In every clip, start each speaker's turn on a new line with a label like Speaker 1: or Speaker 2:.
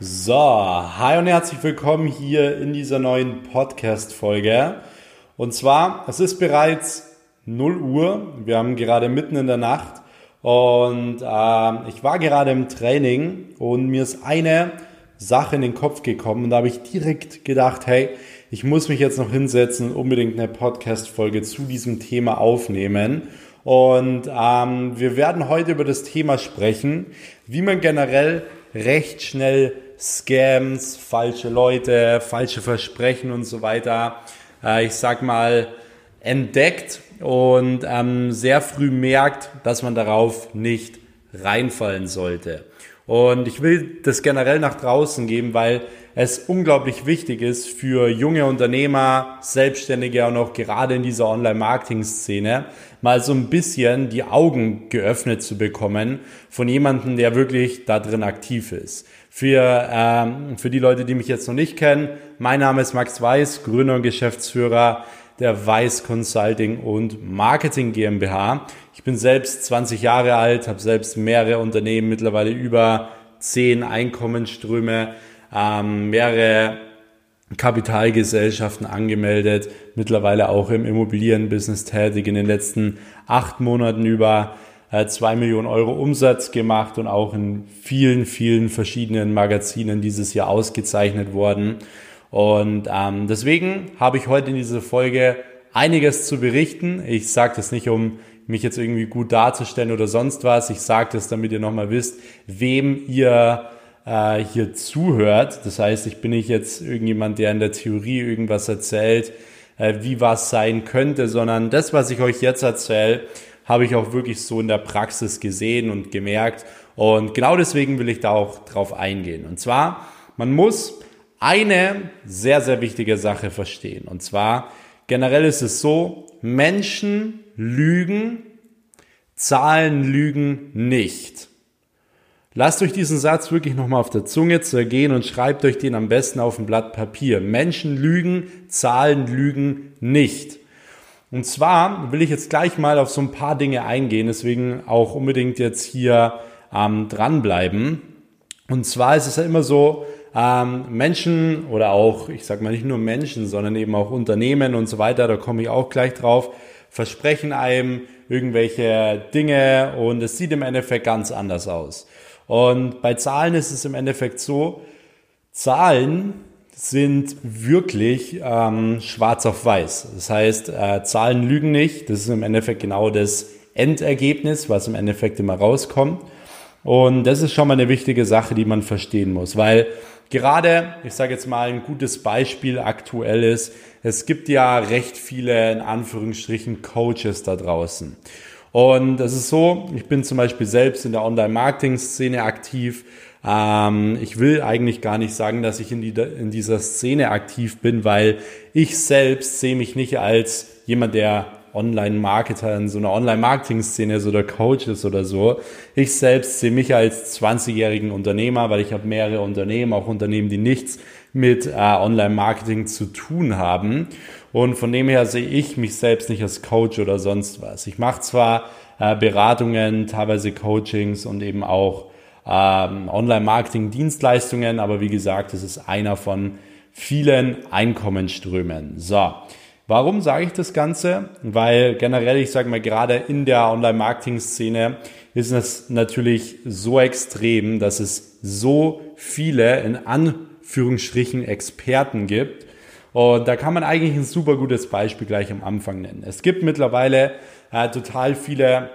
Speaker 1: So, hi und herzlich willkommen hier in dieser neuen Podcast-Folge. Und zwar, es ist bereits 0 Uhr. Wir haben gerade mitten in der Nacht und äh, ich war gerade im Training und mir ist eine Sache in den Kopf gekommen und da habe ich direkt gedacht, hey, ich muss mich jetzt noch hinsetzen und unbedingt eine Podcast-Folge zu diesem Thema aufnehmen. Und ähm, wir werden heute über das Thema sprechen, wie man generell recht schnell Scams, falsche Leute, falsche Versprechen und so weiter, äh, ich sag mal, entdeckt und ähm, sehr früh merkt, dass man darauf nicht reinfallen sollte. Und ich will das generell nach draußen geben, weil es unglaublich wichtig ist für junge Unternehmer, Selbstständige und auch gerade in dieser Online-Marketing-Szene mal so ein bisschen die Augen geöffnet zu bekommen von jemandem, der wirklich da drin aktiv ist. Für, ähm, für die Leute, die mich jetzt noch nicht kennen, mein Name ist Max Weiß, Gründer und Geschäftsführer der Weiß Consulting und Marketing GmbH. Ich bin selbst 20 Jahre alt, habe selbst mehrere Unternehmen, mittlerweile über zehn Einkommensströme, ähm, mehrere Kapitalgesellschaften angemeldet, mittlerweile auch im Immobilienbusiness tätig, in den letzten acht Monaten über äh, Millionen Euro Umsatz gemacht und auch in vielen, vielen verschiedenen Magazinen dieses Jahr ausgezeichnet worden. Und ähm, deswegen habe ich heute in dieser Folge einiges zu berichten. Ich sage das nicht, um mich jetzt irgendwie gut darzustellen oder sonst was. Ich sage das, damit ihr nochmal wisst, wem ihr äh, hier zuhört. Das heißt, ich bin nicht jetzt irgendjemand, der in der Theorie irgendwas erzählt, äh, wie was sein könnte, sondern das, was ich euch jetzt erzähle, habe ich auch wirklich so in der Praxis gesehen und gemerkt. Und genau deswegen will ich da auch drauf eingehen. Und zwar, man muss eine sehr, sehr wichtige Sache verstehen. Und zwar, generell ist es so, Menschen lügen, Zahlen lügen nicht. Lasst euch diesen Satz wirklich nochmal auf der Zunge zergehen und schreibt euch den am besten auf ein Blatt Papier. Menschen lügen, Zahlen lügen nicht. Und zwar will ich jetzt gleich mal auf so ein paar Dinge eingehen, deswegen auch unbedingt jetzt hier ähm, dranbleiben. Und zwar ist es ja immer so, ähm, Menschen oder auch, ich sag mal nicht nur Menschen, sondern eben auch Unternehmen und so weiter, da komme ich auch gleich drauf, versprechen einem irgendwelche Dinge und es sieht im Endeffekt ganz anders aus. Und bei Zahlen ist es im Endeffekt so, Zahlen sind wirklich ähm, schwarz auf weiß. Das heißt, äh, Zahlen lügen nicht. Das ist im Endeffekt genau das Endergebnis, was im Endeffekt immer rauskommt. Und das ist schon mal eine wichtige Sache, die man verstehen muss, weil gerade, ich sage jetzt mal ein gutes Beispiel aktuell ist, es gibt ja recht viele in Anführungsstrichen Coaches da draußen. Und es ist so, ich bin zum Beispiel selbst in der Online-Marketing-Szene aktiv. Ähm, ich will eigentlich gar nicht sagen, dass ich in, die, in dieser Szene aktiv bin, weil ich selbst sehe mich nicht als jemand, der Online-Marketer in so einer Online-Marketing-Szene ist oder Coach ist oder so. Ich selbst sehe mich als 20-jährigen Unternehmer, weil ich habe mehrere Unternehmen, auch Unternehmen, die nichts mit äh, Online-Marketing zu tun haben. Und von dem her sehe ich mich selbst nicht als Coach oder sonst was. Ich mache zwar äh, Beratungen, teilweise Coachings und eben auch ähm, Online-Marketing-Dienstleistungen, aber wie gesagt, es ist einer von vielen Einkommensströmen. So, warum sage ich das Ganze? Weil generell, ich sage mal, gerade in der Online-Marketing-Szene ist es natürlich so extrem, dass es so viele in Anführungsstrichen Experten gibt, und da kann man eigentlich ein super gutes Beispiel gleich am Anfang nennen. Es gibt mittlerweile äh, total viele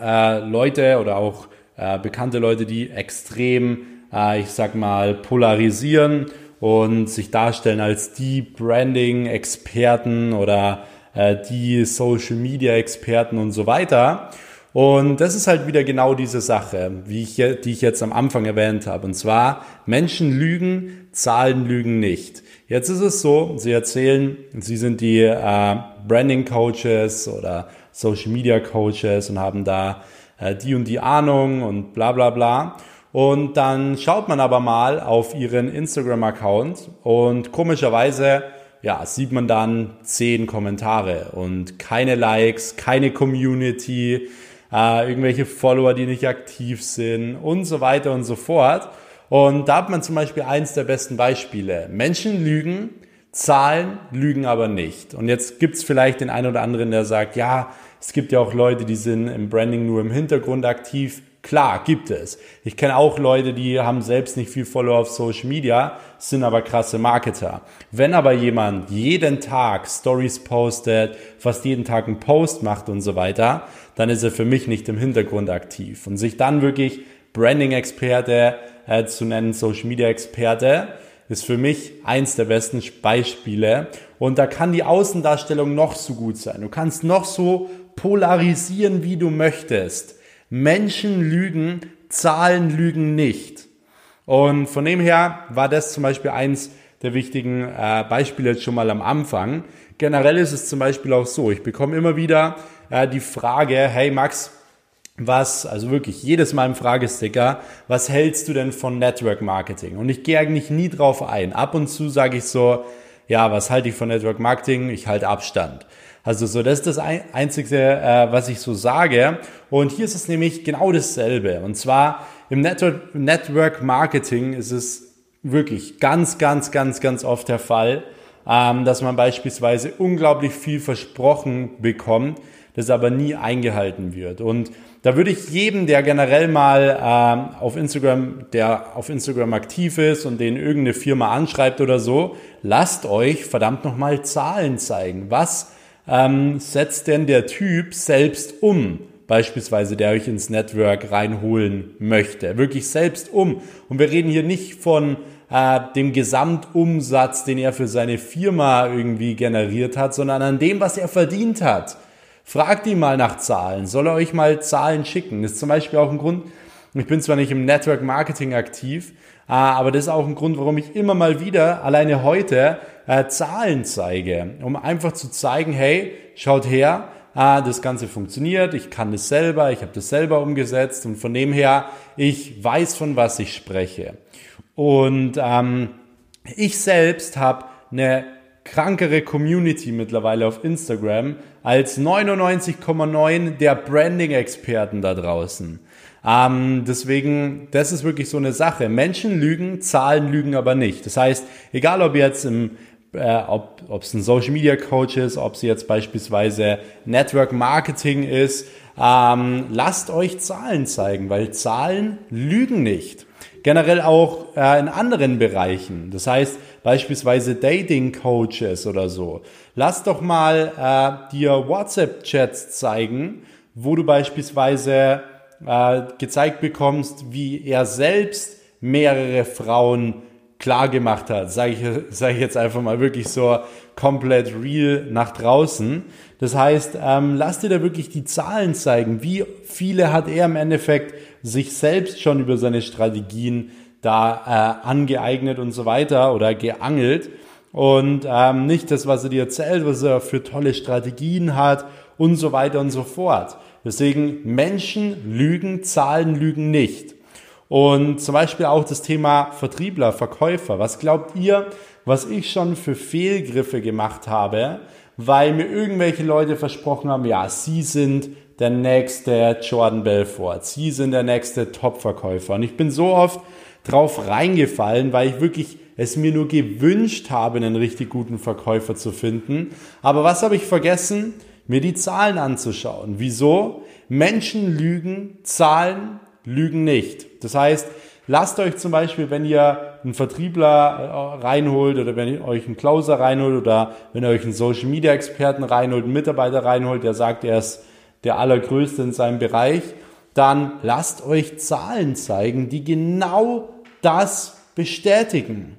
Speaker 1: äh, Leute oder auch äh, bekannte Leute, die extrem, äh, ich sag mal, polarisieren und sich darstellen als die Branding-Experten oder äh, die Social-Media-Experten und so weiter. Und das ist halt wieder genau diese Sache, wie ich, die ich jetzt am Anfang erwähnt habe. Und zwar, Menschen lügen, Zahlen lügen nicht. Jetzt ist es so, Sie erzählen, Sie sind die äh, Branding Coaches oder Social Media Coaches und haben da äh, die und die Ahnung und bla bla bla. Und dann schaut man aber mal auf Ihren Instagram-Account und komischerweise ja, sieht man dann zehn Kommentare und keine Likes, keine Community, äh, irgendwelche Follower, die nicht aktiv sind und so weiter und so fort. Und da hat man zum Beispiel eins der besten Beispiele. Menschen lügen, Zahlen lügen aber nicht. Und jetzt gibt's vielleicht den einen oder anderen, der sagt, ja, es gibt ja auch Leute, die sind im Branding nur im Hintergrund aktiv. Klar, gibt es. Ich kenne auch Leute, die haben selbst nicht viel Follower auf Social Media, sind aber krasse Marketer. Wenn aber jemand jeden Tag Stories postet, fast jeden Tag einen Post macht und so weiter, dann ist er für mich nicht im Hintergrund aktiv. Und sich dann wirklich Branding-Experte äh, zu nennen, Social-Media-Experte, ist für mich eins der besten Beispiele. Und da kann die Außendarstellung noch so gut sein. Du kannst noch so polarisieren, wie du möchtest. Menschen lügen, Zahlen lügen nicht. Und von dem her war das zum Beispiel eins der wichtigen äh, Beispiele jetzt schon mal am Anfang. Generell ist es zum Beispiel auch so, ich bekomme immer wieder äh, die Frage, hey Max, was, also wirklich jedes Mal im Fragesticker, was hältst du denn von Network Marketing? Und ich gehe eigentlich nie drauf ein. Ab und zu sage ich so, ja, was halte ich von Network Marketing? Ich halte Abstand. Also so, das ist das Einzige, äh, was ich so sage. Und hier ist es nämlich genau dasselbe. Und zwar im Network, Network Marketing ist es wirklich ganz, ganz, ganz, ganz oft der Fall, ähm, dass man beispielsweise unglaublich viel versprochen bekommt, das aber nie eingehalten wird. Und da würde ich jedem, der generell mal ähm, auf Instagram, der auf Instagram aktiv ist und den irgendeine Firma anschreibt oder so, lasst euch verdammt nochmal Zahlen zeigen. Was ähm, setzt denn der Typ selbst um? Beispielsweise, der euch ins Network reinholen möchte. Wirklich selbst um. Und wir reden hier nicht von äh, dem Gesamtumsatz, den er für seine Firma irgendwie generiert hat, sondern an dem, was er verdient hat. Fragt ihn mal nach Zahlen. Soll er euch mal Zahlen schicken? Das ist zum Beispiel auch ein Grund, ich bin zwar nicht im Network Marketing aktiv, äh, aber das ist auch ein Grund, warum ich immer mal wieder, alleine heute, äh, Zahlen zeige, um einfach zu zeigen, hey, schaut her, äh, das Ganze funktioniert, ich kann das selber, ich habe das selber umgesetzt und von dem her, ich weiß, von was ich spreche. Und ähm, ich selbst habe eine krankere Community mittlerweile auf Instagram als 99,9 der Branding-Experten da draußen. Ähm, deswegen, das ist wirklich so eine Sache. Menschen lügen, Zahlen lügen aber nicht. Das heißt, egal ob jetzt im äh, ob es ein Social Media Coach ist, ob es jetzt beispielsweise Network Marketing ist, ähm, lasst euch Zahlen zeigen, weil Zahlen lügen nicht. Generell auch äh, in anderen Bereichen. Das heißt, beispielsweise Dating Coaches oder so. Lass doch mal äh, dir WhatsApp-Chats zeigen, wo du beispielsweise äh, gezeigt bekommst, wie er selbst mehrere Frauen klar gemacht hat. Sage ich, sag ich jetzt einfach mal wirklich so komplett real nach draußen. Das heißt, ähm, lass dir da wirklich die Zahlen zeigen. Wie viele hat er im Endeffekt sich selbst schon über seine Strategien da äh, angeeignet und so weiter oder geangelt und ähm, nicht das, was er dir erzählt, was er für tolle Strategien hat und so weiter und so fort. Deswegen Menschen lügen, Zahlen lügen nicht. Und zum Beispiel auch das Thema Vertriebler, Verkäufer. Was glaubt ihr, was ich schon für Fehlgriffe gemacht habe, weil mir irgendwelche Leute versprochen haben, ja, sie sind der nächste Jordan Belfort, sie sind der nächste Top-Verkäufer. Und ich bin so oft drauf reingefallen, weil ich wirklich es mir nur gewünscht habe, einen richtig guten Verkäufer zu finden. Aber was habe ich vergessen? Mir die Zahlen anzuschauen. Wieso? Menschen lügen, Zahlen lügen nicht. Das heißt, lasst euch zum Beispiel, wenn ihr einen Vertriebler äh, reinholt oder wenn ihr euch einen Closer reinholt oder wenn ihr euch einen Social Media Experten reinholt, einen Mitarbeiter reinholt, der sagt, er ist der allergrößte in seinem Bereich, dann lasst euch Zahlen zeigen, die genau das bestätigen.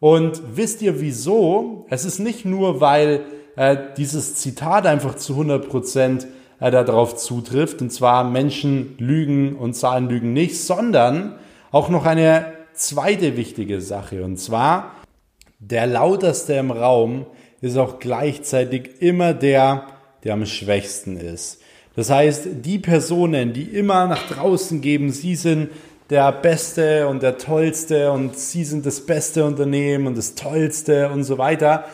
Speaker 1: Und wisst ihr wieso? Es ist nicht nur, weil äh, dieses Zitat einfach zu 100 Prozent äh, darauf zutrifft, und zwar Menschen lügen und Zahlen lügen nicht, sondern auch noch eine zweite wichtige Sache, und zwar der lauterste im Raum ist auch gleichzeitig immer der, der am schwächsten ist. Das heißt, die Personen, die immer nach draußen geben, sie sind der Beste und der Tollste und sie sind das beste Unternehmen und das Tollste und so weiter,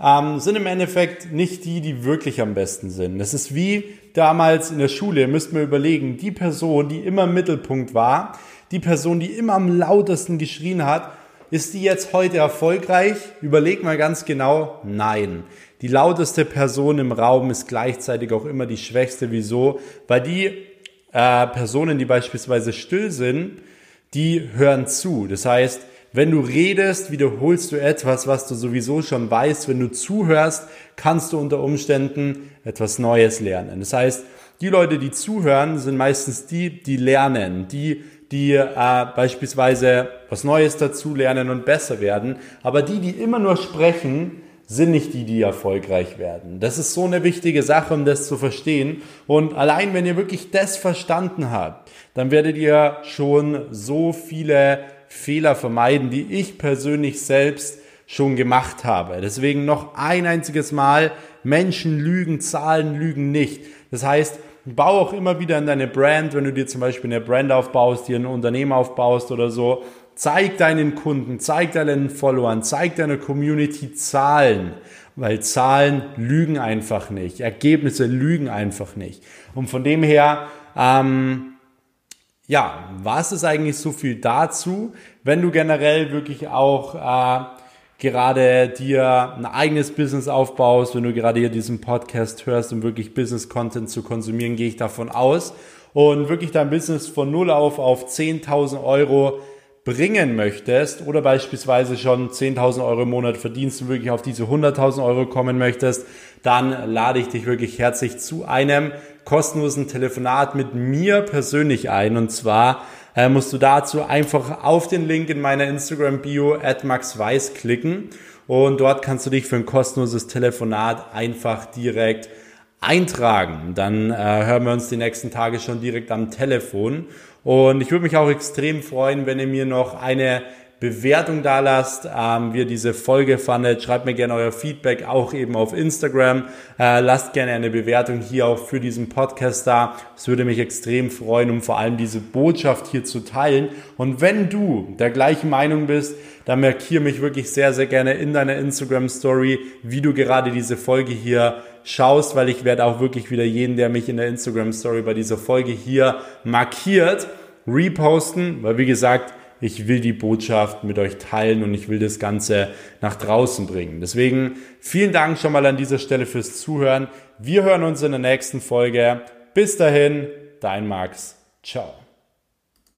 Speaker 1: ähm, sind im Endeffekt nicht die, die wirklich am besten sind. Das ist wie damals in der Schule, müsst ihr überlegen, die Person, die immer im Mittelpunkt war, die Person, die immer am lautesten geschrien hat, ist die jetzt heute erfolgreich? Überleg mal ganz genau. Nein. Die lauteste Person im Raum ist gleichzeitig auch immer die schwächste. Wieso? Weil die äh, Personen, die beispielsweise still sind, die hören zu. Das heißt, wenn du redest, wiederholst du etwas, was du sowieso schon weißt. Wenn du zuhörst, kannst du unter Umständen etwas Neues lernen. Das heißt, die Leute, die zuhören, sind meistens die, die lernen, die, die äh, beispielsweise was Neues dazu lernen und besser werden. Aber die, die immer nur sprechen, sind nicht die, die erfolgreich werden. Das ist so eine wichtige Sache, um das zu verstehen. Und allein wenn ihr wirklich das verstanden habt, dann werdet ihr schon so viele Fehler vermeiden, die ich persönlich selbst schon gemacht habe. Deswegen noch ein einziges Mal, Menschen lügen, Zahlen lügen nicht. Das heißt, bau auch immer wieder in deine Brand, wenn du dir zum Beispiel eine Brand aufbaust, dir ein Unternehmen aufbaust oder so, zeig deinen Kunden, zeig deinen Followern, zeig deiner Community Zahlen, weil Zahlen lügen einfach nicht, Ergebnisse lügen einfach nicht. Und von dem her, ähm, ja, was ist eigentlich so viel dazu, wenn du generell wirklich auch äh, gerade dir ein eigenes Business aufbaust, wenn du gerade hier diesen Podcast hörst, um wirklich Business-Content zu konsumieren, gehe ich davon aus. Und wirklich dein Business von null auf auf 10.000 Euro bringen möchtest oder beispielsweise schon 10.000 Euro im Monat verdienst und wirklich auf diese 100.000 Euro kommen möchtest, dann lade ich dich wirklich herzlich zu einem kostenlosen Telefonat mit mir persönlich ein. Und zwar äh, musst du dazu einfach auf den Link in meiner Instagram-Bio at maxweiss klicken und dort kannst du dich für ein kostenloses Telefonat einfach direkt eintragen. Dann äh, hören wir uns die nächsten Tage schon direkt am Telefon. Und ich würde mich auch extrem freuen, wenn ihr mir noch eine Bewertung da lasst, ähm, wie ihr diese Folge fandet. Schreibt mir gerne euer Feedback auch eben auf Instagram. Äh, lasst gerne eine Bewertung hier auch für diesen Podcast da. Es würde mich extrem freuen, um vor allem diese Botschaft hier zu teilen. Und wenn du der gleichen Meinung bist, dann markiere mich wirklich sehr, sehr gerne in deiner Instagram Story, wie du gerade diese Folge hier schaust, weil ich werde auch wirklich wieder jeden, der mich in der Instagram Story bei dieser Folge hier markiert, reposten, weil wie gesagt, ich will die Botschaft mit euch teilen und ich will das Ganze nach draußen bringen. Deswegen vielen Dank schon mal an dieser Stelle fürs Zuhören. Wir hören uns in der nächsten Folge. Bis dahin, dein Max. Ciao.